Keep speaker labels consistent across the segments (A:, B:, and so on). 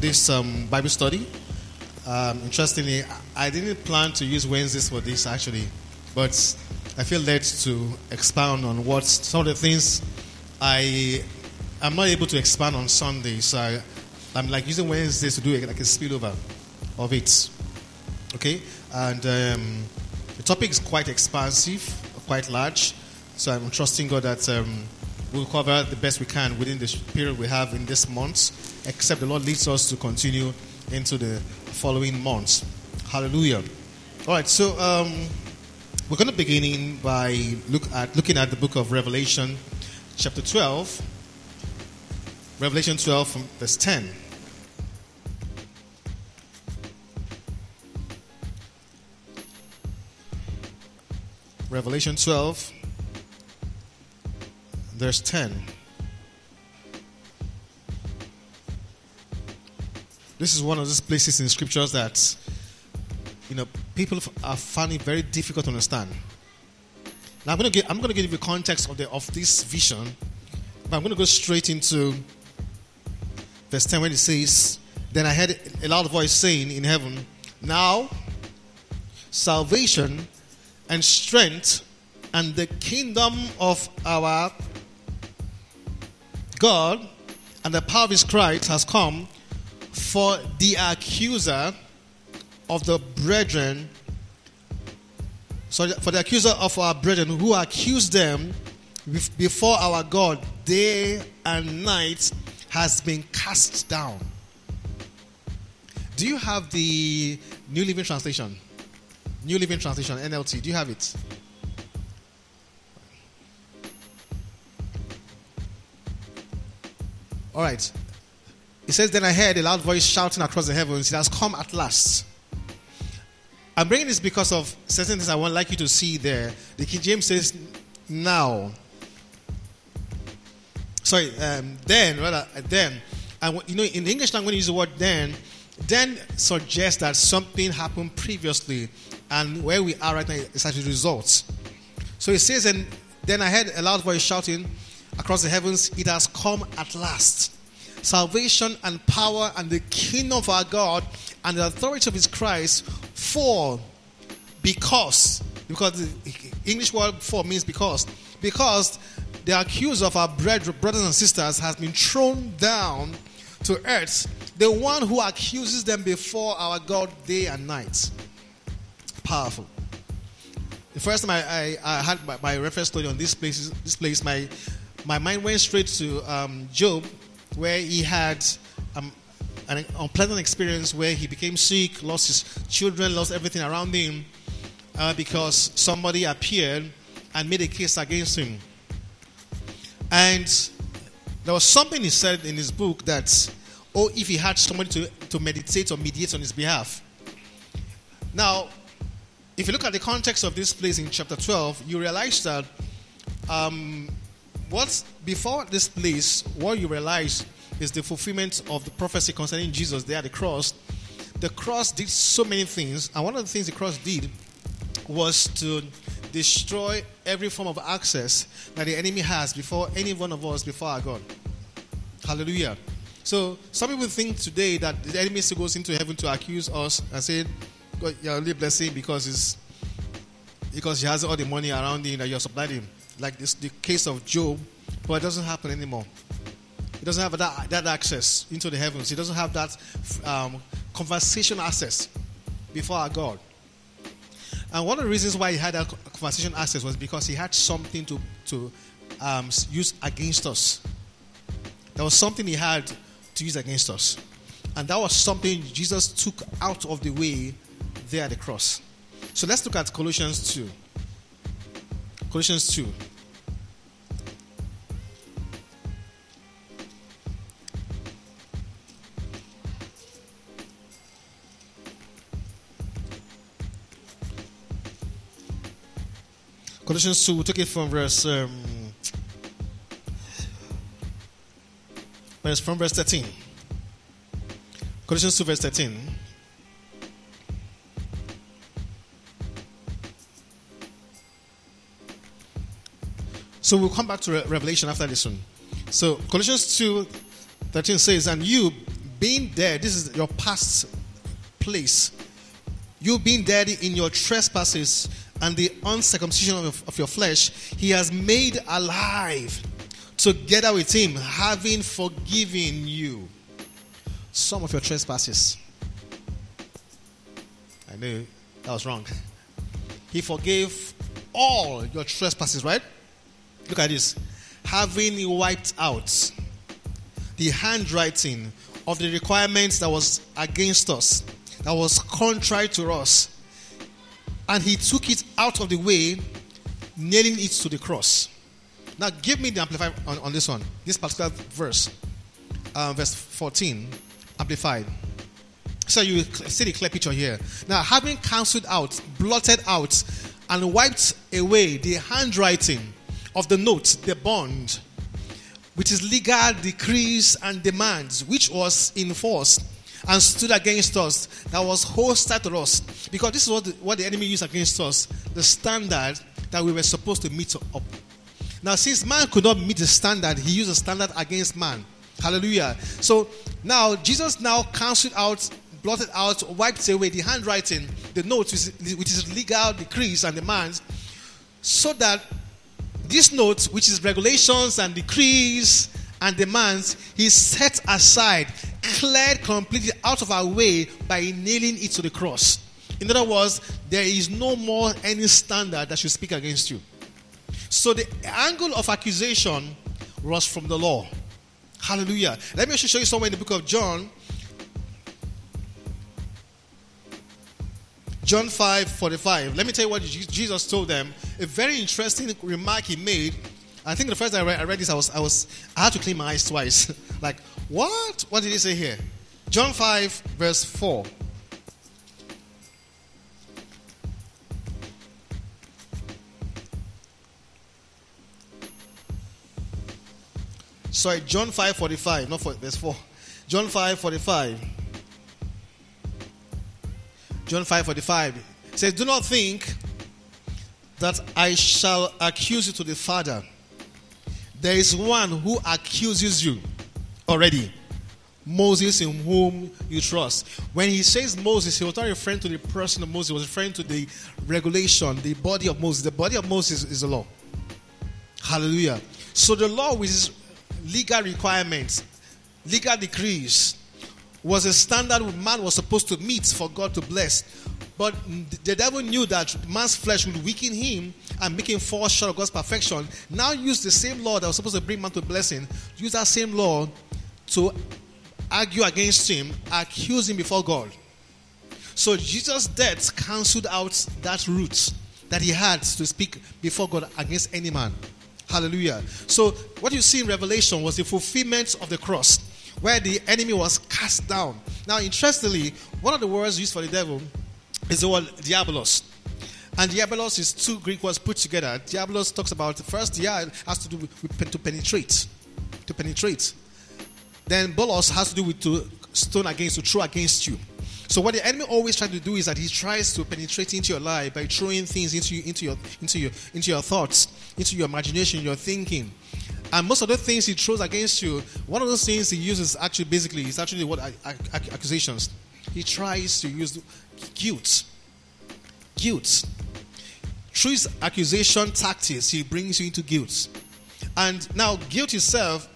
A: this um, Bible study. Um, interestingly, I didn't plan to use Wednesdays for this actually, but I feel led to expound on what some of the things I am not able to expand on Sunday. So I, am like using Wednesdays to do like a spillover of it. Okay, and um, the topic is quite expansive, quite large. So I'm trusting God that um, we'll cover the best we can within the period we have in this month, except the Lord leads us to continue into the following months. Hallelujah. All right, so um, we're going to begin by look at, looking at the book of Revelation, chapter 12. Revelation 12, from verse 10. Revelation 12, verse 10. This is one of those places in scriptures that, you know, people are finding very difficult to understand. Now I'm going to give, I'm going to give you the context of, the, of this vision, but I'm going to go straight into verse 10 when it says, Then I heard a loud voice saying in heaven, Now salvation and strength and the kingdom of our God and the power of his Christ has come for the accuser of the brethren, sorry, for the accuser of our brethren who accused them before our God day and night has been cast down. Do you have the New Living Translation? New Living Translation, NLT. Do you have it? All right. It says, Then I heard a loud voice shouting across the heavens, It has come at last. I'm bringing this because of certain things I would like you to see there. The King James says, Now. Sorry, um, then, rather, then. And you know, in the English language, use the word then. Then suggests that something happened previously, and where we are right now is actually results. So it says, and then I heard a loud voice shouting across the heavens, It has come at last. Salvation and power and the kingdom of our God and the authority of his Christ for because because the English word for means because because the accuser of our brothers and sisters has been thrown down to earth. The one who accuses them before our God day and night. Powerful. The first time I, I, I had my, my, reference study on this place this place my my mind went straight to um, Job where he had um, an unpleasant experience where he became sick, lost his children, lost everything around him uh, because somebody appeared and made a case against him. And there was something he said in his book that, oh, if he had somebody to, to meditate or mediate on his behalf. Now, if you look at the context of this place in chapter 12, you realize that um, what's before this place, what you realize is the fulfillment of the prophecy concerning Jesus there at the cross. The cross did so many things, and one of the things the cross did was to destroy every form of access that the enemy has before any one of us before our God. Hallelujah. So some people think today that the enemy still goes into heaven to accuse us and say, God, you're only blessing because it's because he has all the money around him that you're supplying him like this, the case of Job, but it doesn't happen anymore. He doesn't have that, that access into the heavens. He doesn't have that um, conversation access before our God. And one of the reasons why he had that conversation access was because he had something to, to um, use against us. There was something he had to use against us. And that was something Jesus took out of the way there at the cross. So let's look at Colossians 2. Colossians 2. Colossians 2, we'll take it from verse um, verse from verse 13. Colossians 2, verse 13. So we'll come back to Revelation after this one. So Colossians 2, 13 says, And you being dead, this is your past place. You being dead in your trespasses and the uncircumcision of, of your flesh, he has made alive together with him, having forgiven you some of your trespasses. I knew that was wrong. He forgave all your trespasses, right? Look at this. Having wiped out the handwriting of the requirements that was against us, that was contrary to us, and he took it out of the way, nailing it to the cross. Now, give me the amplified on, on this one, this particular verse, uh, verse 14, amplified. So you see the clear picture here. Now, having cancelled out, blotted out, and wiped away the handwriting of the note, the bond, which is legal decrees and demands, which was in force and stood against us, that was hostile to us. Because this is what the, what the enemy used against us the standard that we were supposed to meet up. Now, since man could not meet the standard, he used a standard against man. Hallelujah. So now Jesus now cancelled out, blotted out, wiped away the handwriting, the notes, which is legal decrees and demands, so that this note, which is regulations and decrees and demands, he set aside, cleared completely out of our way by nailing it to the cross. In other words, there is no more any standard that should speak against you. So the angle of accusation was from the law. Hallelujah. Let me show you somewhere in the book of John. John 5 45. Let me tell you what Jesus told them. A very interesting remark he made. I think the first time I read, I read this, I was, I was, I had to clean my eyes twice. like, what? What did he say here? John 5, verse 4. Sorry, John 5 45, not verse 4. John 5 45. John 5 45 says, Do not think that I shall accuse you to the Father. There is one who accuses you already. Moses, in whom you trust. When he says Moses, he was not referring to the person of Moses, he was referring to the regulation, the body of Moses. The body of Moses is the law. Hallelujah. So the law, is legal requirements, legal decrees, was a standard man was supposed to meet for God to bless. But the devil knew that man's flesh would weaken him and make him fall short of God's perfection. Now use the same law that was supposed to bring man to blessing, use that same law to argue against him, accuse him before God. So Jesus' death cancelled out that route that he had to speak before God against any man. Hallelujah. So, what you see in Revelation was the fulfillment of the cross, where the enemy was cast down. Now, interestingly, one of the words used for the devil is the word diabolos. And diabolos is two Greek words put together. Diabolos talks about the first, dia has to do with, to penetrate, to penetrate. Then bolos has to do with to stone against, to throw against you. So what the enemy always tries to do is that he tries to penetrate into your life by throwing things into you, into your into your into your thoughts, into your imagination, your thinking. And most of the things he throws against you, one of those things he uses actually basically is actually what accusations. He tries to use guilt. Guilt. Through his accusation tactics, he brings you into guilt. And now guilt itself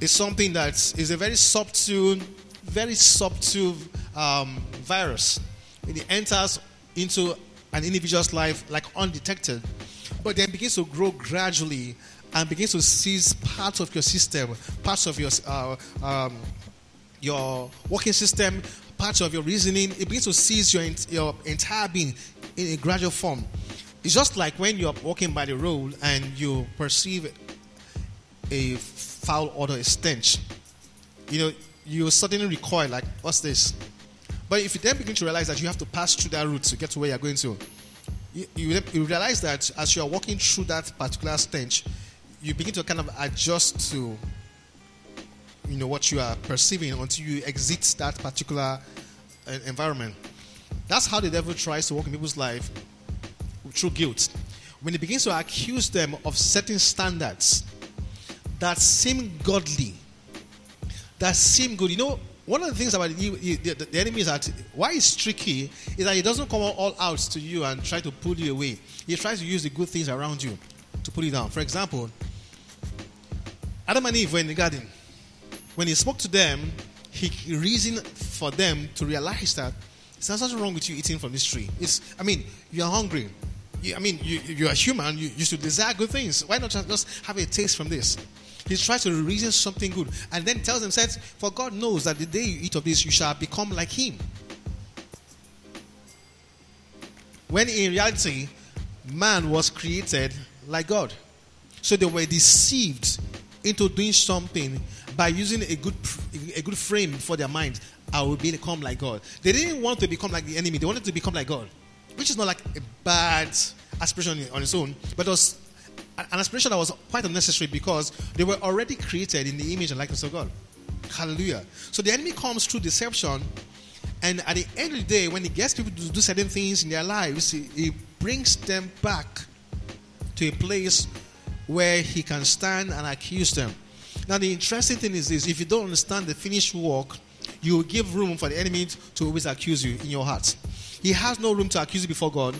A: is something that is a very subtle, very subtle um, virus. It enters into an individual's life like undetected, but then begins to grow gradually and begins to seize parts of your system, parts of your uh, um, your working system, parts of your reasoning. It begins to seize your your entire being in a gradual form. It's just like when you're walking by the road and you perceive a foul odor, a stench. You know, you suddenly recoil, like, what's this? But if you then begin to realize that you have to pass through that route to get to where you're going to, you, you, you realize that as you're walking through that particular stench, you begin to kind of adjust to you know what you are perceiving until you exit that particular uh, environment. That's how the devil tries to work in people's life through guilt. When he begins to accuse them of setting standards that seem godly, that seem good. You know, one of the things about the, the, enemy is that why it's tricky is that he doesn't come all out to you and try to pull you away. He tries to use the good things around you to pull you down. For example, Adam and Eve were in the garden. When he spoke to them, he reasoned for them to realize that there's nothing wrong with you eating from this tree. It's, I mean, you're hungry. You, I mean, you, you're a human. You, you should desire good things. Why not just have a taste from this? He tries to reason something good and then tells says, For God knows that the day you eat of this, you shall become like Him. When in reality, man was created like God. So they were deceived into doing something by using a good a good frame for their mind. I will become like God. They didn't want to become like the enemy. They wanted to become like God, which is not like a bad aspiration on its own, but it was an aspiration that was quite unnecessary because they were already created in the image and likeness of God. Hallelujah. So the enemy comes through deception, and at the end of the day, when he gets people to do certain things in their lives, he, he brings them back to a place where he can stand and accuse them. Now, the interesting thing is this if you don't understand the finished work, you will give room for the enemy to always accuse you in your heart. He has no room to accuse you before God.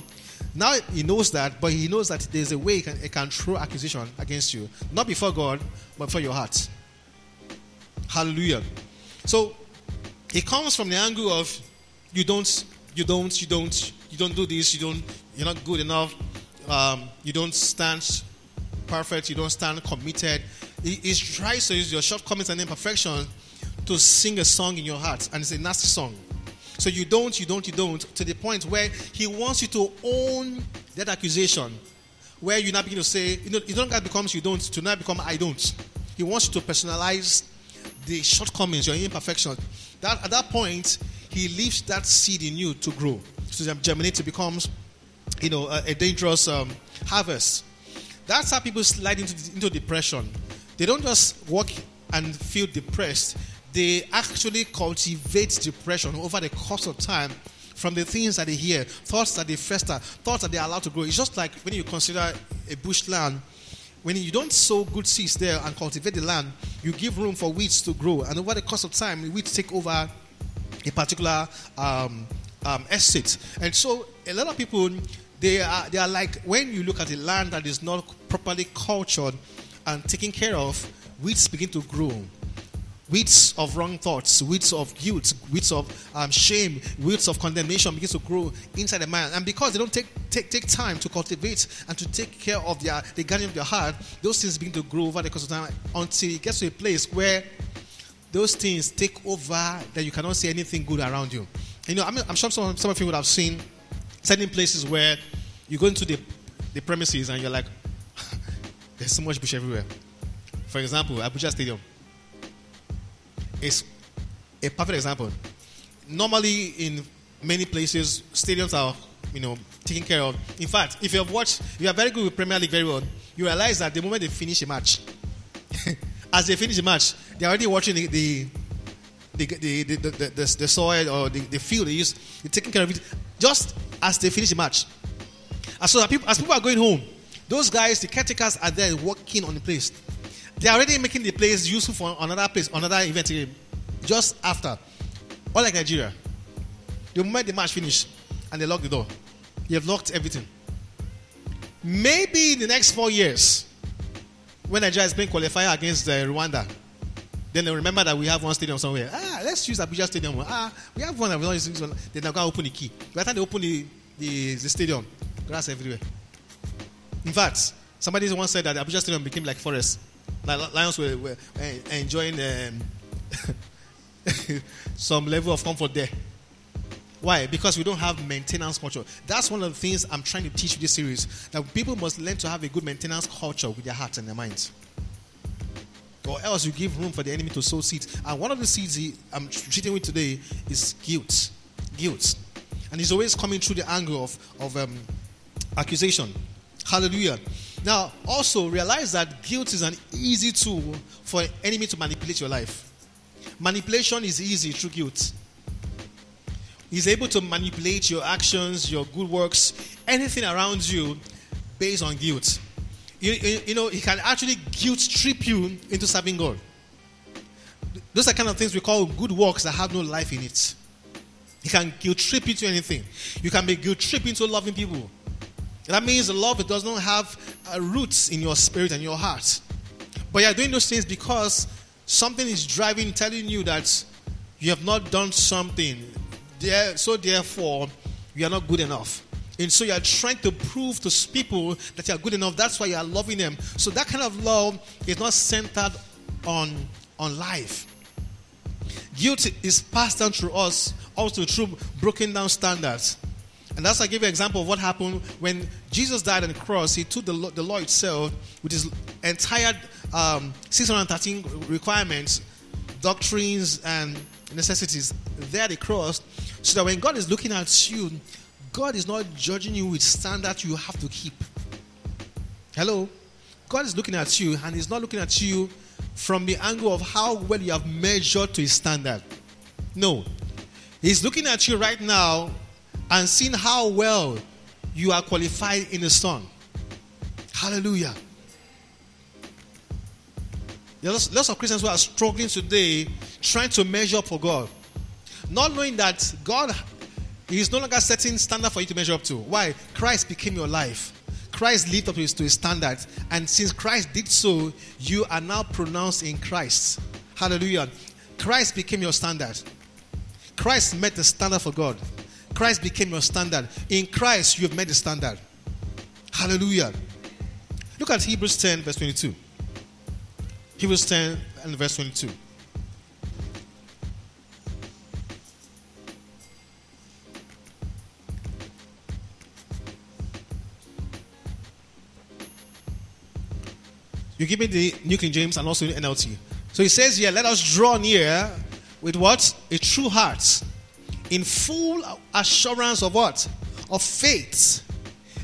A: Now he knows that, but he knows that there's a way he can, he can throw accusation against you. Not before God, but before your heart. Hallelujah. So it comes from the angle of you don't, you don't, you don't, you don't do this, you don't, you're not good enough, um, you don't stand perfect, you don't stand committed. He, he tries to use your shortcomings and imperfections to sing a song in your heart, and it's a nasty song. So you don't, you don't, you don't, to the point where he wants you to own that accusation, where you now begin to say, you know, you don't get becomes you don't, to now become I don't. He wants you to personalize the shortcomings, your imperfections. That at that point, he leaves that seed in you to grow, to germinate, to becomes, you know, a, a dangerous um, harvest. That's how people slide into, into depression. They don't just walk and feel depressed, they actually cultivate depression over the course of time from the things that they hear, thoughts that they fester, thoughts that they are allowed to grow. It's just like when you consider a bushland, when you don't sow good seeds there and cultivate the land, you give room for weeds to grow. And over the course of time, weeds take over a particular um, um, estate. And so a lot of people, they are, they are like, when you look at a land that is not properly cultured and taken care of, weeds begin to grow weeds of wrong thoughts, weeds of guilt, weeds of um, shame, weeds of condemnation begins to grow inside the man. And because they don't take, take, take time to cultivate and to take care of their, the garden of their heart, those things begin to grow over the course of time until it gets to a place where those things take over that you cannot see anything good around you. You know, I mean, I'm sure some, some of you would have seen certain places where you go into the, the premises and you're like, there's so much bush everywhere. For example, Abuja Stadium is a perfect example. Normally, in many places, stadiums are, you know, taken care of. In fact, if you have watched, you are very good with Premier League very well, you realize that the moment they finish a match, as they finish the match, they're already watching the, the the, the, the, the, the, the soil or the, the field they use, they're taking care of it just as they finish the match. And so people, as people are going home, those guys, the caretakers, are there working on the place. They're already making the place useful for another place, another event just after. All like Nigeria. The moment the match finish and they lock the door, have locked everything. Maybe in the next four years, when Nigeria is playing qualifier against uh, Rwanda, then they remember that we have one stadium somewhere. Ah, let's use Abuja Stadium. Ah, we have one. Then they're not going to open the key. By the time they open the, the, the stadium, grass everywhere. In fact, somebody once said that Abuja Stadium became like forest. Like lions were, were enjoying um, some level of comfort there. Why? Because we don't have maintenance culture. That's one of the things I'm trying to teach this series. That people must learn to have a good maintenance culture with their hearts and their minds. Or else you give room for the enemy to sow seeds. And one of the seeds he, I'm treating with today is guilt. Guilt. And he's always coming through the angle of, of um, accusation. Hallelujah. Now, also realize that guilt is an easy tool for an enemy to manipulate your life. Manipulation is easy through guilt. He's able to manipulate your actions, your good works, anything around you based on guilt. You, you, you know, he can actually guilt trip you into serving God. Those are kind of things we call good works that have no life in it. You can guilt trip you into anything. You can be guilt trip into loving people. That means the love does not have uh, roots in your spirit and your heart. But you're doing those things because something is driving, telling you that you have not done something. So therefore, you are not good enough. And so you are trying to prove to people that you are good enough. That's why you are loving them. So that kind of love is not centered on, on life. Guilt is passed down through us also through broken down standards. And that's I give you an example of what happened when Jesus died on the cross. He took the, the law itself, with his entire um, 613 requirements, doctrines, and necessities there the cross, so that when God is looking at you, God is not judging you with standards you have to keep. Hello? God is looking at you, and He's not looking at you from the angle of how well you have measured to His standard. No. He's looking at you right now and seeing how well you are qualified in the Son. Hallelujah. There are lots of Christians who are struggling today trying to measure up for God. Not knowing that God is no longer setting standard for you to measure up to. Why? Christ became your life. Christ lived up to to his standard. And since Christ did so, you are now pronounced in Christ. Hallelujah. Christ became your standard. Christ met the standard for God. Christ became your standard. In Christ, you have met the standard. Hallelujah. Look at Hebrews 10, verse 22. Hebrews 10 and verse 22. You give me the New King James and also the NLT. So he says here, let us draw near with what? A true heart. In full assurance of what? Of faith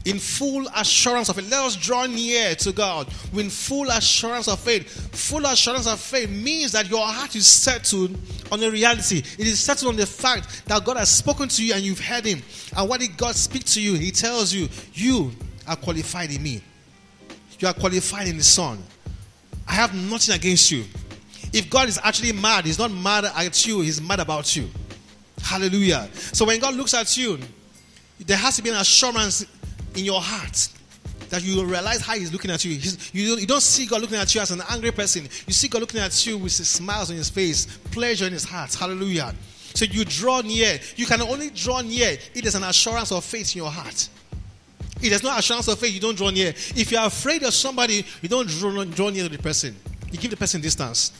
A: in full assurance of it. Let us draw near to God with full assurance of faith. Full assurance of faith means that your heart is settled on the reality. It is settled on the fact that God has spoken to you and you've heard Him. And what did God speak to you? He tells you, You are qualified in me. You are qualified in the Son. I have nothing against you. If God is actually mad, He's not mad at you, He's mad about you. Hallelujah. So when God looks at you, there has to be an assurance in your heart that you will realize how he's looking at you. He's, you, you don't see God looking at you as an angry person. You see God looking at you with smiles on his face, pleasure in his heart. Hallelujah. So you draw near. You can only draw near if there's an assurance of faith in your heart. If there's no assurance of faith, you don't draw near. If you're afraid of somebody, you don't draw, draw near to the person. You give the person distance.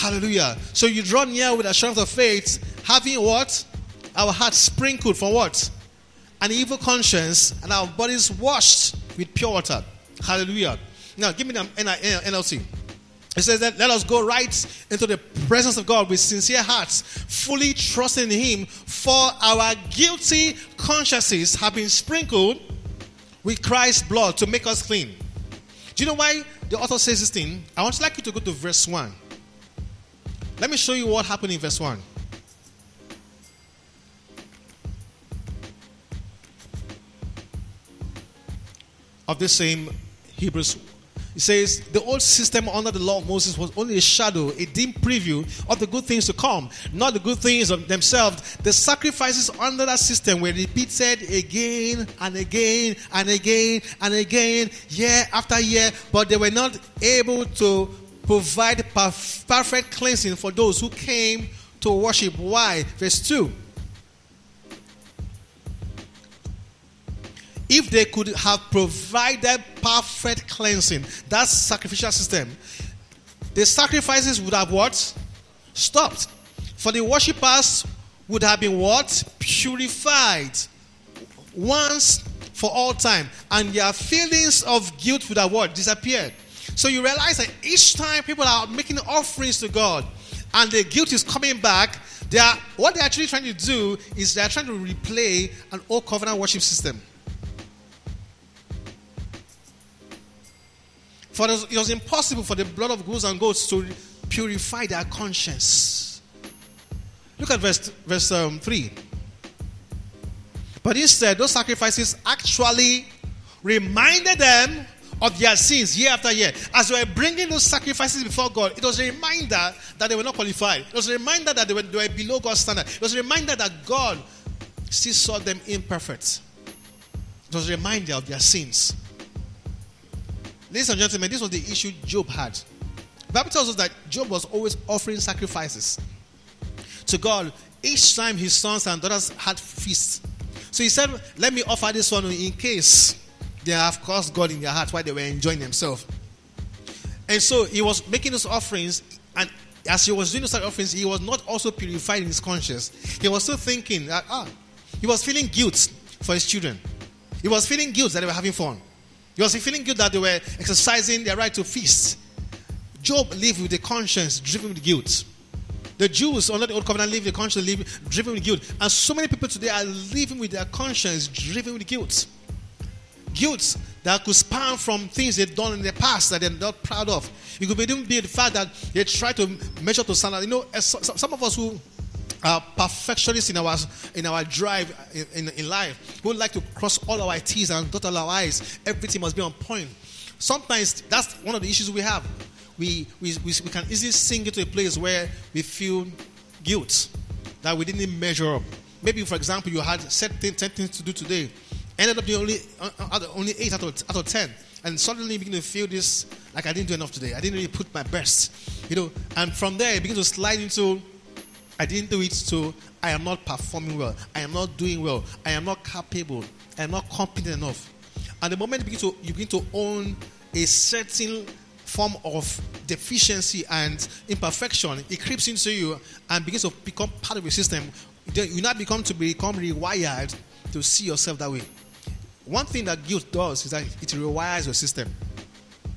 A: Hallelujah. So you draw near with assurance of faith, having what? Our hearts sprinkled for what? an evil conscience and our bodies washed with pure water. Hallelujah. Now, give me the NLT. It says that let us go right into the presence of God with sincere hearts, fully trusting Him, for our guilty consciences have been sprinkled with Christ's blood to make us clean. Do you know why the author says this thing? I want like you to go to verse 1. Let me show you what happened in verse 1. of the same Hebrews. It says the old system under the law of Moses was only a shadow, a dim preview of the good things to come, not the good things of themselves. The sacrifices under that system were repeated again and again and again and again, year after year, but they were not able to provide perfect cleansing for those who came to worship. Why? Verse 2 if they could have provided perfect cleansing, that sacrificial system, the sacrifices would have what? Stopped. For the worshippers would have been what? Purified once for all time. And their feelings of guilt would have what? Disappeared. So you realize that each time people are making offerings to God and the guilt is coming back, they are, what they're actually trying to do is they're trying to replay an old covenant worship system. For it was impossible for the blood of bulls and goats to purify their conscience. Look at verse, verse um, 3. But instead, those sacrifices actually reminded them of their sins year after year. As they were bringing those sacrifices before God, it was a reminder that they were not qualified. It was a reminder that they were, they were below God's standard. It was a reminder that God still saw them imperfect. It was a reminder of their sins. Ladies and gentlemen, this was the issue Job had. The Bible tells us that Job was always offering sacrifices to God each time his sons and daughters had feasts. So he said, Let me offer this one in case they have caused God in their heart while they were enjoying themselves. And so he was making those offerings, and as he was doing those offerings, he was not also purified in his conscience. He was still thinking that, ah, he was feeling guilt for his children. He was feeling guilt that they were having fun. He was feeling guilt that they were exercising their right to feast. Job lived with a conscience driven with guilt. The Jews under the old covenant lived with a conscience driven with guilt. And so many people today are living with their conscience driven with guilt. Guilt that could span from things they've done in the past that they're not proud of. It could even be the fact that they try to measure to standard. You know, eh, some of us who are perfectionists in our in our drive in, in, in life, who like to cross all our T's and dot all our I's. Everything must be on point. Sometimes that's one of the issues we have. We, we, we, we can easily sink into a place where we feel guilt that we didn't measure up. Maybe, for example, you had 10 things to do today ended up doing only uh, uh only eight out of out of ten, and suddenly begin to feel this like I didn't do enough today. I didn't really put my best, you know. And from there, it begins to slide into I didn't do it, so I am not performing well. I am not doing well. I am not capable. I am not competent enough. And the moment you begin to you begin to own a certain form of deficiency and imperfection, it creeps into you and begins to become part of your system. You now become to become rewired to see yourself that way. One thing that guilt does is that it rewires your system.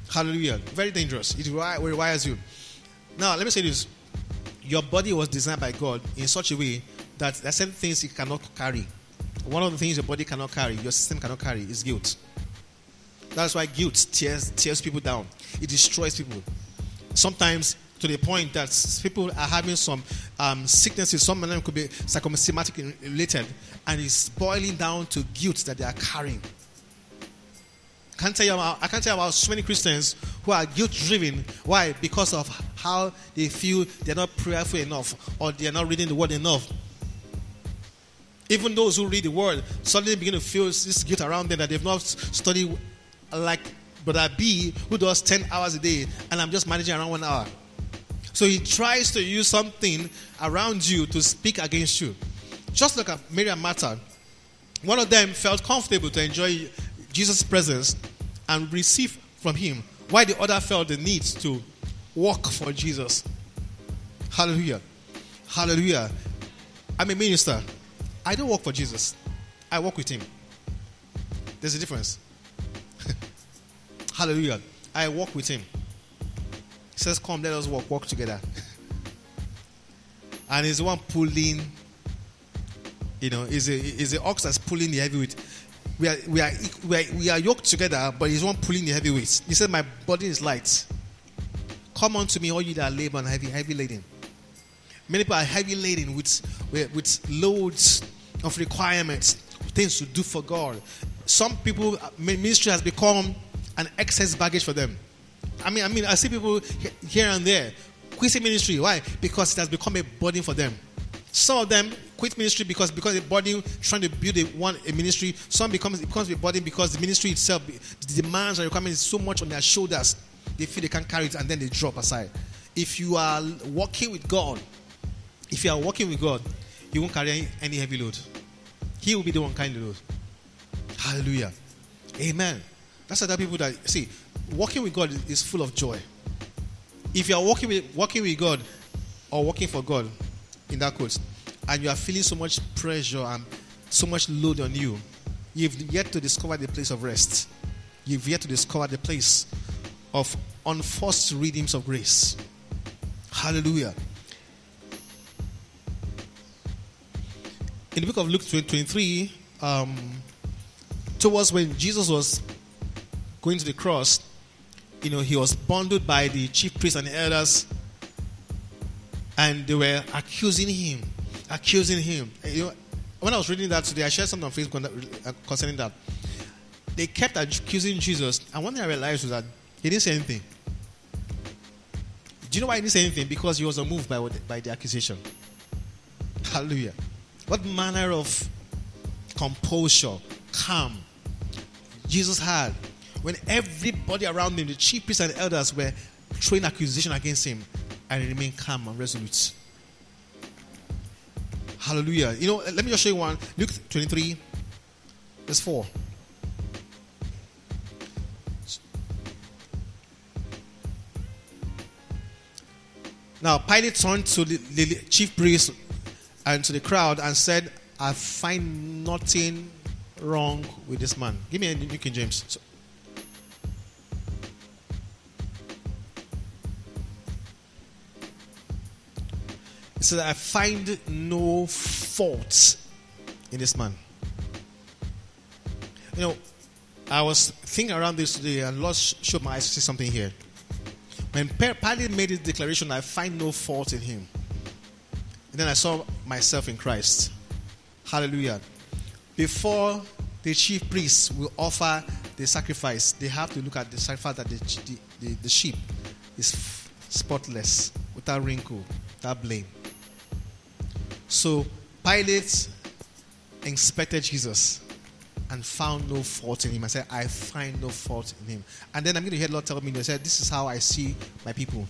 A: Hallelujah. Very dangerous. It rewires you. Now, let me say this. Your body was designed by God in such a way that there are certain things it cannot carry. One of the things your body cannot carry, your system cannot carry, is guilt. That's why guilt tears, tears people down. It destroys people. Sometimes to the point that people are having some um, sicknesses. Some of them could be psychosomatic related, and it's boiling down to guilt that they are carrying. I can't tell you about, I can't tell you about so many Christians who are guilt driven. Why? Because of how they feel they're not prayerful enough or they're not reading the word enough. Even those who read the word suddenly begin to feel this guilt around them that they've not studied like Brother B, who does 10 hours a day, and I'm just managing around one hour. So he tries to use something around you to speak against you. Just like Mary and Martha, one of them felt comfortable to enjoy Jesus' presence and receive from him, while the other felt the need to work for Jesus. Hallelujah. Hallelujah. I'm a minister. I don't work for Jesus. I work with him. There's a difference. Hallelujah. I work with him. Says, Come, let us walk, walk together. and he's the one pulling, you know, is is the ox that's pulling the heavy weight. We are, we, are, we, are, we are yoked together, but he's one pulling the heavy weight. He said, My body is light. Come unto me, all you that labor and heavy, heavy laden. Many people are heavy laden with, with loads of requirements, things to do for God. Some people, ministry has become an excess baggage for them. I mean, I mean, I see people here and there quitting ministry. Why? Because it has become a burden for them. Some of them quit ministry because because a burden trying to build a one a ministry. Some becomes it becomes a burden because the ministry itself, the demands and requirements so much on their shoulders. They feel they can't carry it and then they drop aside. If you are walking with God, if you are walking with God, you won't carry any heavy load. He will be the one carrying the load. Hallelujah. Amen. That's other people that see walking with God is full of joy. If you are walking with walking with God or working for God, in that quote, and you are feeling so much pressure and so much load on you, you've yet to discover the place of rest. You've yet to discover the place of unforced redeems of grace. Hallelujah. In the book of Luke 23, um, towards when Jesus was going to the cross, you know, he was bundled by the chief priests and elders, and they were accusing him, accusing him. You know, when I was reading that today, I shared something on Facebook uh, concerning that. they kept accusing Jesus. And one thing I realized was that he didn't say anything. Do you know why he didn't say anything? Because he was unmoved by, by the accusation. Hallelujah. What manner of composure, calm Jesus had when everybody around him, the chief priests and elders, were throwing accusation against him, and he remained calm and resolute. Hallelujah. You know, let me just show you one. Luke 23, verse 4. Now, Pilate turned to the, the chief priest and to the crowd and said, I find nothing wrong with this man. Give me a New King James. So, Said, I find no fault in this man. You know, I was thinking around this today, and Lord showed my eyes to see something here. When Pilate made his declaration, I find no fault in him. And then I saw myself in Christ. Hallelujah. Before the chief priests will offer the sacrifice, they have to look at the sacrifice that the, the, the, the sheep is spotless, without wrinkle, without blame. So Pilate inspected Jesus and found no fault in him. I said, I find no fault in him. And then I'm going to hear the Lord tell me, He said, This is how I see my people.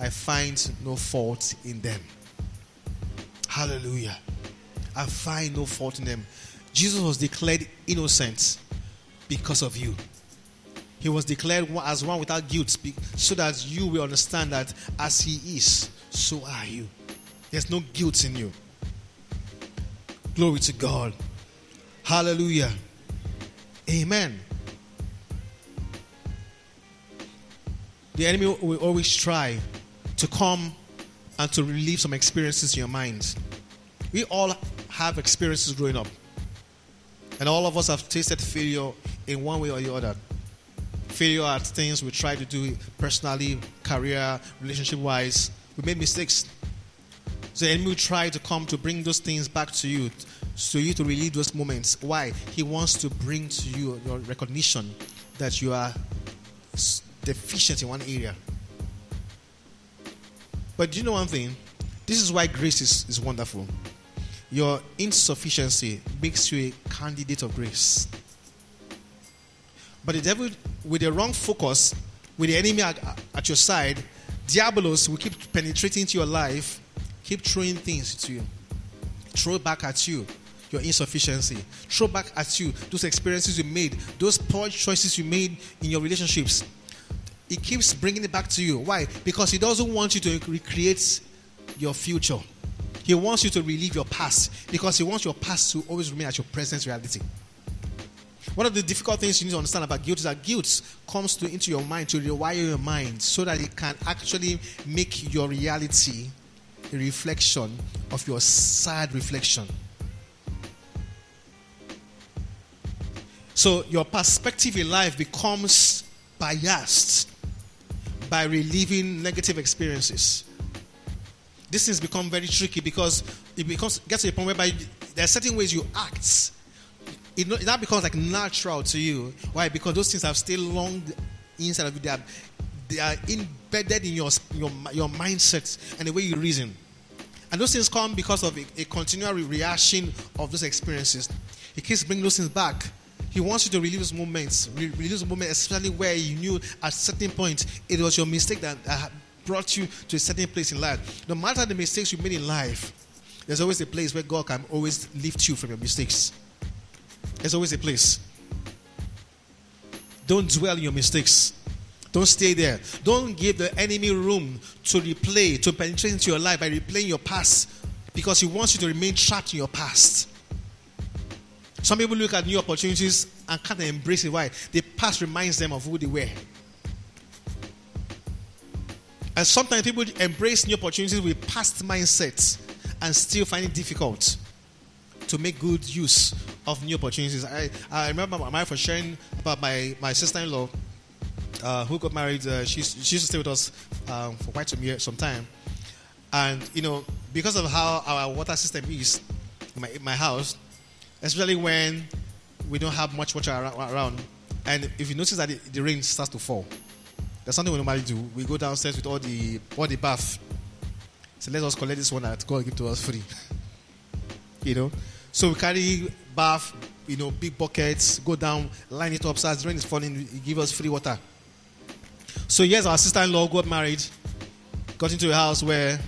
A: I find no fault in them. Hallelujah. I find no fault in them. Jesus was declared innocent because of you. He was declared as one without guilt so that you will understand that as he is, so are you. There's no guilt in you. Glory to God. Hallelujah. Amen. The enemy will always try to come and to relieve some experiences in your mind. We all have experiences growing up. And all of us have tasted failure in one way or the other. Failure at things we try to do personally, career, relationship wise. We made mistakes. So the enemy will try to come to bring those things back to you, so you to relive those moments. Why? He wants to bring to you your recognition that you are deficient in one area. But do you know one thing? This is why grace is, is wonderful. Your insufficiency makes you a candidate of grace. But the devil, with the wrong focus, with the enemy at, at your side, Diabolos will keep penetrating into your life, keep throwing things to you, throw back at you your insufficiency, throw back at you those experiences you made, those poor choices you made in your relationships. He keeps bringing it back to you. Why? Because he doesn't want you to recreate your future. He wants you to relive your past because He wants your past to always remain as your present reality. One of the difficult things you need to understand about guilt is that guilt comes to, into your mind to rewire your mind so that it can actually make your reality reflection of your sad reflection. So your perspective in life becomes biased by reliving negative experiences these things become very tricky because it becomes gets to a point whereby there are certain ways you act. It, that becomes like natural to you. Why? Because those things have still long inside of you. They are, they are embedded in your, your, your mindset and the way you reason. And those things come because of a, a continual reaction of those experiences. He keeps bringing those things back. He wants you to relive those moments, relive those moments, especially where you knew at certain point it was your mistake that uh, brought you to a certain place in life. No matter the mistakes you made in life, there's always a place where God can always lift you from your mistakes. There's always a place. Don't dwell in your mistakes. Don't stay there. Don't give the enemy room to replay, to penetrate into your life by replaying your past because he wants you to remain trapped in your past. Some people look at new opportunities and can't embrace it. Why? The past reminds them of who they were. And sometimes people embrace new opportunities with past mindsets and still find it difficult to make good use of new opportunities. I, I remember my wife was sharing about my, my sister in law uh, who got married. Uh, she, she used to stay with us um, for quite some, year, some time. And, you know, because of how our water system is in my, in my house, especially when we don't have much water around, and if you notice that the, the rain starts to fall, there's something we normally do. We go downstairs with all the all the bath. So let us collect this one that God give to us free. you know, so we carry bath, you know, big buckets, go down, line it up. So as rain is falling, give us free water. So yes, our sister-in-law got married, got into a house where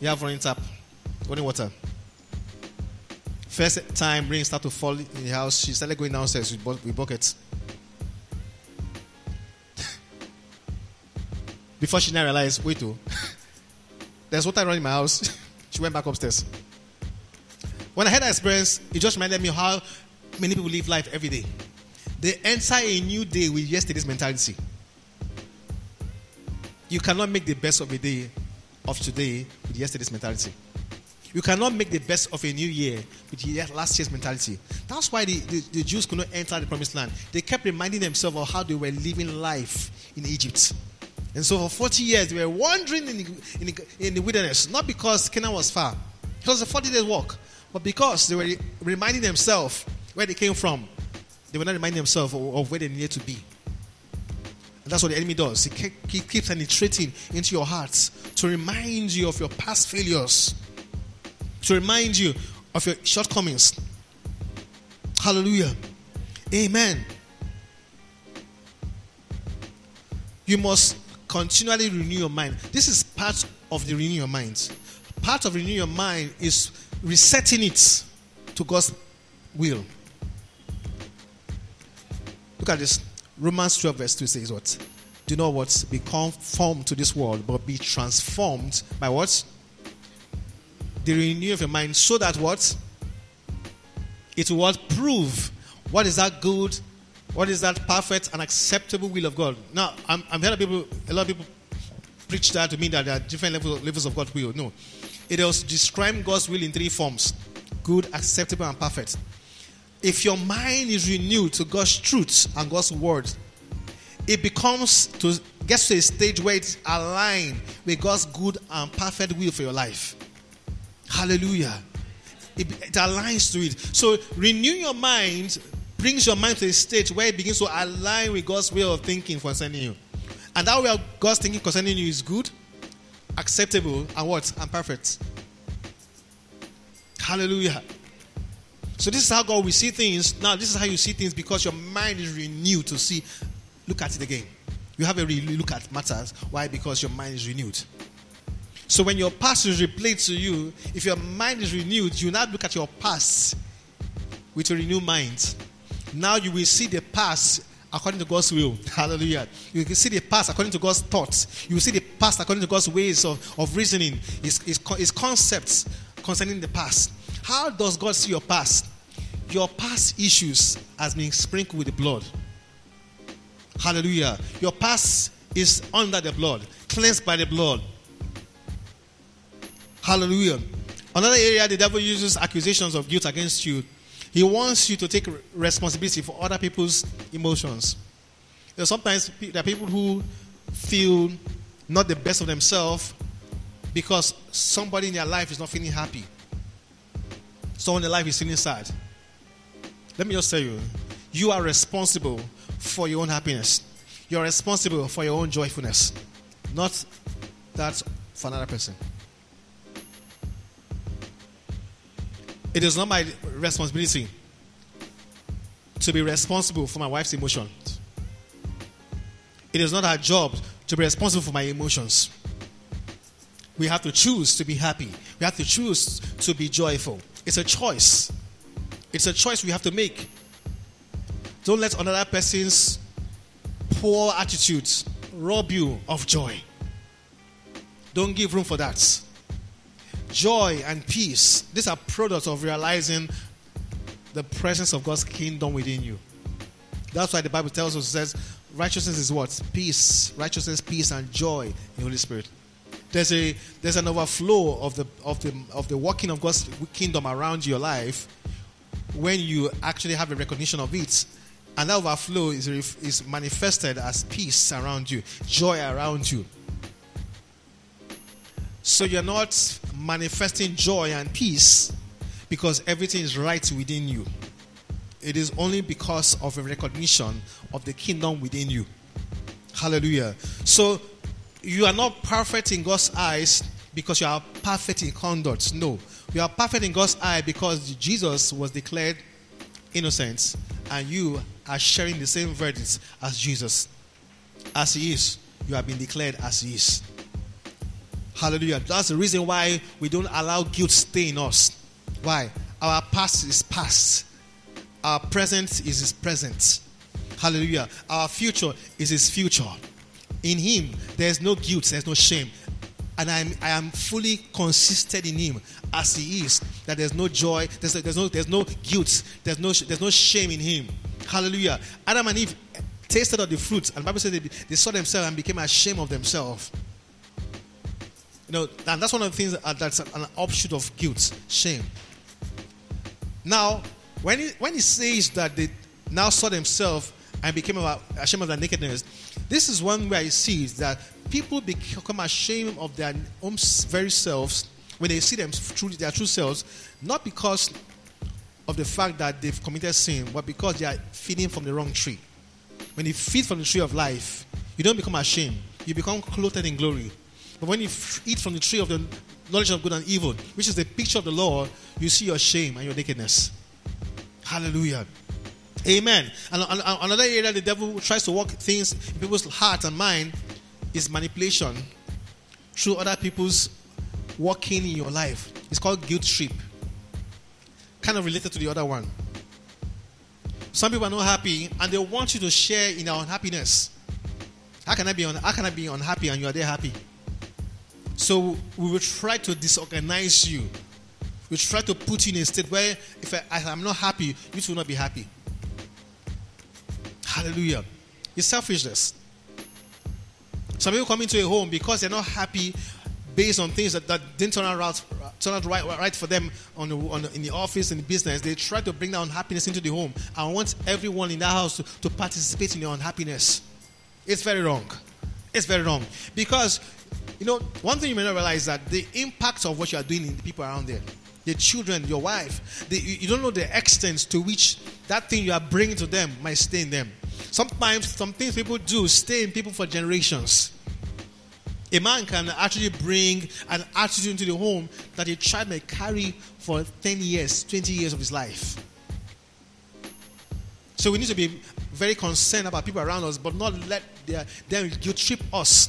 A: you have running tap, running water. First time rain started to fall in the house, she started going downstairs with, with buckets. Before she now realized, wait, oh, there's water running in my house. she went back upstairs. When I had that experience, it just reminded me how many people live life every day. They enter a new day with yesterday's mentality. You cannot make the best of a day of today with yesterday's mentality. You cannot make the best of a new year with last year's mentality. That's why the, the, the, Jews could not enter the promised land. They kept reminding themselves of how they were living life in Egypt. And so for 40 years, they were wandering in the, in the, in the wilderness, not because Canaan was far. It was a 40 day walk. But because they were reminding themselves where they came from, they were not reminding themselves of, of where they needed to be. And that's what the enemy does. He, he keeps penetrating into your hearts to remind you of your past failures, to remind you of your shortcomings. Hallelujah. Amen. You must continually renew your mind. This is part of the renew your mind. Part of renew your mind is resetting it to God's will. Look at this. Romans 12, verse 2 says what? Do not what? Be conformed to this world, but be transformed by what? The renewal of your mind, so that what? It will what? Prove what is that good, what is that perfect and acceptable will of God. Now, I'm, I'm hearing people, a lot of people preach that to me that there are different levels, levels of God's will. No. It was describing God's will in three forms good, acceptable, and perfect. If your mind is renewed to God's truth and God's word, it becomes to gets to a stage where it's aligned with God's good and perfect will for your life. Hallelujah. It, it aligns to it. So renew your mind brings your mind to a stage where it begins to align with God's way of thinking concerning you. And that way of God's thinking concerning you is good, acceptable, and what? And perfect. Hallelujah. So this is how God will see things. Now, this is how you see things because your mind is renewed to see. Look at it again. You have a really look at matters. Why? Because your mind is renewed. So when your past is replayed to you, if your mind is renewed, you now look at your past with a renewed mind. Now you will see the past according to God's will. Hallelujah. You can see the past according to God's thoughts. You will see the past according to God's ways of, of reasoning, his, his, his concepts concerning the past. How does God see your past? Your past issues has been sprinkled with the blood. Hallelujah. Your past is under the blood, cleansed by the blood. Hallelujah. Another area the devil uses accusations of guilt against you he wants you to take responsibility for other people's emotions. You know, sometimes there are people who feel not the best of themselves because somebody in their life is not feeling happy. Someone in life is feeling sad. Let me just tell you, you are responsible for your own happiness. You're responsible for your own joyfulness, not that for another person. It is not my responsibility to be responsible for my wife's emotions. It is not our job to be responsible for my emotions. We have to choose to be happy. We have to choose to be joyful. It's a choice. It's a choice we have to make. Don't let another person's poor attitudes rob you of joy. Don't give room for that joy, and peace. These are products of realizing the presence of God's kingdom within you. That's why the Bible tells us, it says, righteousness is what? Peace. Righteousness, peace, and joy in the Holy Spirit. There's a there's an overflow of the of the of the working of God's kingdom around your life when you actually have a recognition of it. And that overflow is, is manifested as peace around you, joy around you. So you're not manifesting joy and peace because everything is right within you. it is only because of a recognition of the kingdom within you. Hallelujah. So you are not perfect in God's eyes because you are perfect in conduct. No. You are perfect in God's eye because Jesus was declared innocent and you are sharing the same verdicts as Jesus. As he is, you have been declared as he is. Hallelujah. That's the reason why we don't allow guilt stay in us. Why? Our past is past. Our present is his present. Hallelujah. Our future is his future. In him, there's no guilt, there's no shame. And I'm, I am fully consistent in him as he is. That there's no joy, there's, there's, no, there's no guilt, there's no, there's no shame in him. Hallelujah. Adam and Eve tasted of the fruit, and the Bible said they, they saw themselves and became ashamed of themselves. You know, and that's one of the things that, that's an offshoot of guilt, shame. Now, when he, when he says that they now saw themselves and became ashamed of their nakedness, this is one where he sees that people become ashamed of their own very selves when they see them through their true selves, not because of the fact that they've committed sin, but because they are feeding from the wrong tree. When you feed from the tree of life, you don't become ashamed. You become clothed in glory. But when you eat from the tree of the knowledge of good and evil, which is the picture of the Lord, you see your shame and your nakedness. Hallelujah. Amen. And another area the devil tries to work things in people's heart and mind is manipulation through other people's working in your life. It's called guilt trip. Kind of related to the other one. Some people are not happy and they want you to share in their unhappiness. How can I be un- how can I be unhappy and you are there happy? So we will try to disorganize you. We try to put you in a state where if I, am not happy, you will not be happy. Hallelujah. It's selfishness. Some people come into a home because they're not happy based on things that, that didn't turn out, turn out right, right for them on the, on the, in the office, in the business. They try to bring that unhappiness into the home. I want everyone in that house to, to participate in your unhappiness. It's very wrong. It's very wrong. Because, you know, one thing you may not realize is that the impact of what you are doing in the people around there, the children, your wife, the, you don't know the extent to which that thing you are bringing to them might stay in them. Sometimes some things people do stay in people for generations. A man can actually bring an attitude into the home that a child may carry for 10 years, 20 years of his life. So we need to be very concerned about people around us, but not let their, them guilt trip us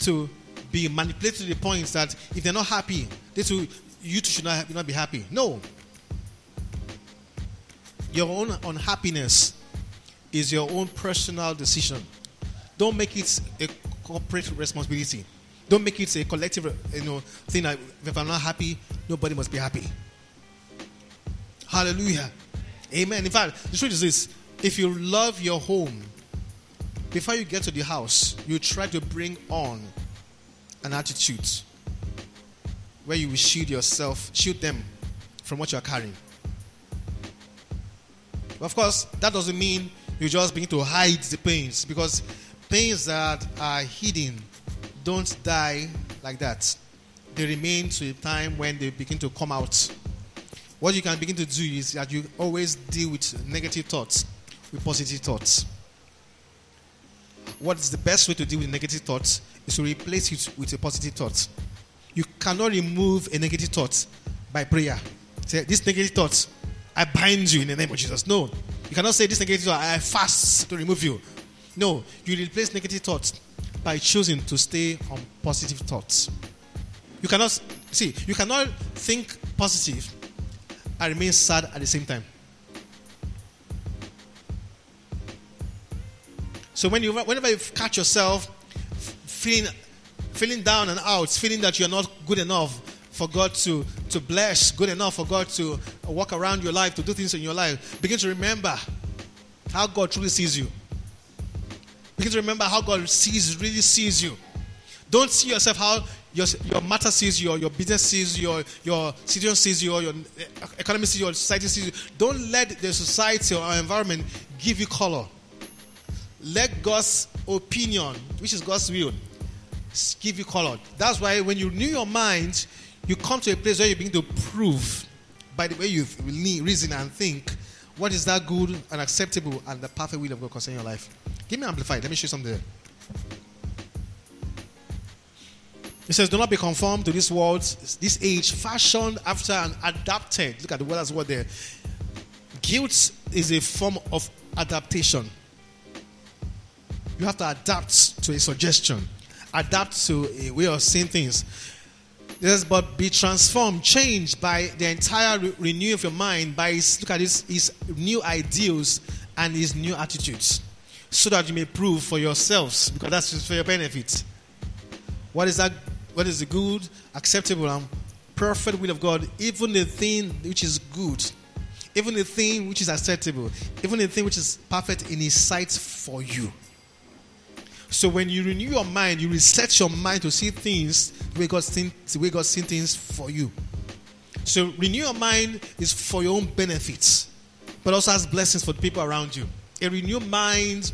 A: to be manipulated to the point that if they're not happy, they too, you too should not, not be happy. No. Your own unhappiness is your own personal decision. Don't make it a corporate responsibility. Don't make it a collective, you know, thing that if I'm not happy, nobody must be happy. Hallelujah. Amen. In fact, the truth is this: if you love your home, before you get to the house, you try to bring on an attitude where you will shield yourself, shield them from what you are carrying. Of course, that doesn't mean you just begin to hide the pains because pains that are hidden don't die like that. They remain to a time when they begin to come out. What you can begin to do is that you always deal with negative thoughts with positive thoughts. What is the best way to deal with negative thoughts is to replace it with a positive thought. You cannot remove a negative thought by prayer. Say, this negative thought, I bind you in the name of Jesus. No, you cannot say this negative thought, I fast to remove you. No, you replace negative thoughts by choosing to stay on positive thoughts. You cannot see, you cannot think positive and remain sad at the same time. So when you whenever you catch yourself feeling feeling down and out, feeling that you're not good enough for God to, to bless, good enough for God to walk around your life, to do things in your life, begin to remember how God truly sees you. Begin to remember how God sees, really sees you. Don't see yourself how your, your matter sees you, or your business sees you, or your situation sees you, or your economy sees you, or society sees you. Don't let the society or environment give you color. Let God's opinion, which is God's will, give you color. That's why when you renew your mind, you come to a place where you begin to prove by the way you reason and think What is that good and acceptable and the perfect will of God concerning your life? Give me amplified. Let me show you something there. It says, Do not be conformed to this world, this age, fashioned after and adapted. Look at the word as word there. Guilt is a form of adaptation. You have to adapt to a suggestion, adapt to a way of seeing things. Yes, but be transformed, changed by the entire re- of your mind by his, look at his, his new ideals and his new attitudes, so that you may prove for yourselves, because that's for your benefit. What is that? What is the good, acceptable, and perfect will of God? Even the thing which is good, even the thing which is acceptable, even the thing which is perfect in His sight for you. So when you renew your mind, you reset your mind to see things the way God seen, the way God seen things for you. So renew your mind is for your own benefits, but also has blessings for the people around you. A renewed mind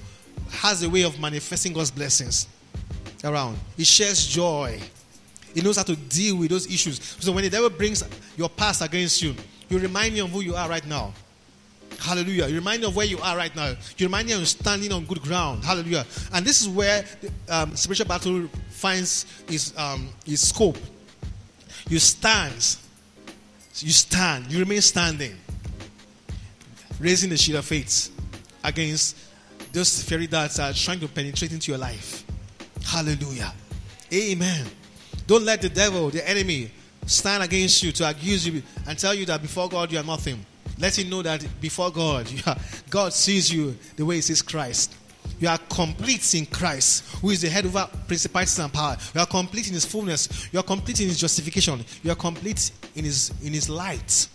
A: has a way of manifesting God's blessings around. It shares joy. It knows how to deal with those issues. So when the devil brings your past against you, you remind me of who you are right now. Hallelujah. You remind you of where you are right now. You remind you of standing on good ground. Hallelujah. And this is where the um, spiritual battle finds its, um, its scope. You stand. You stand. You remain standing. Raising the shield of faith against those fairy darts that are trying to penetrate into your life. Hallelujah. Amen. Don't let the devil, the enemy, stand against you to accuse you and tell you that before God you are nothing. Let him know that before God, are, God sees you the way he sees Christ. You are complete in Christ, who is the head over principalities and power. You are complete in his fullness. You are complete in his justification. You are complete in his in his light.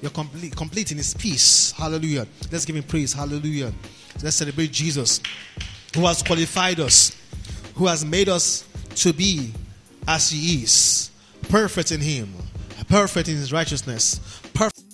A: You're complete, complete in his peace. Hallelujah. Let's give him praise. Hallelujah. Let's celebrate Jesus, who has qualified us, who has made us to be as he is. Perfect in him, perfect in his righteousness, perfect.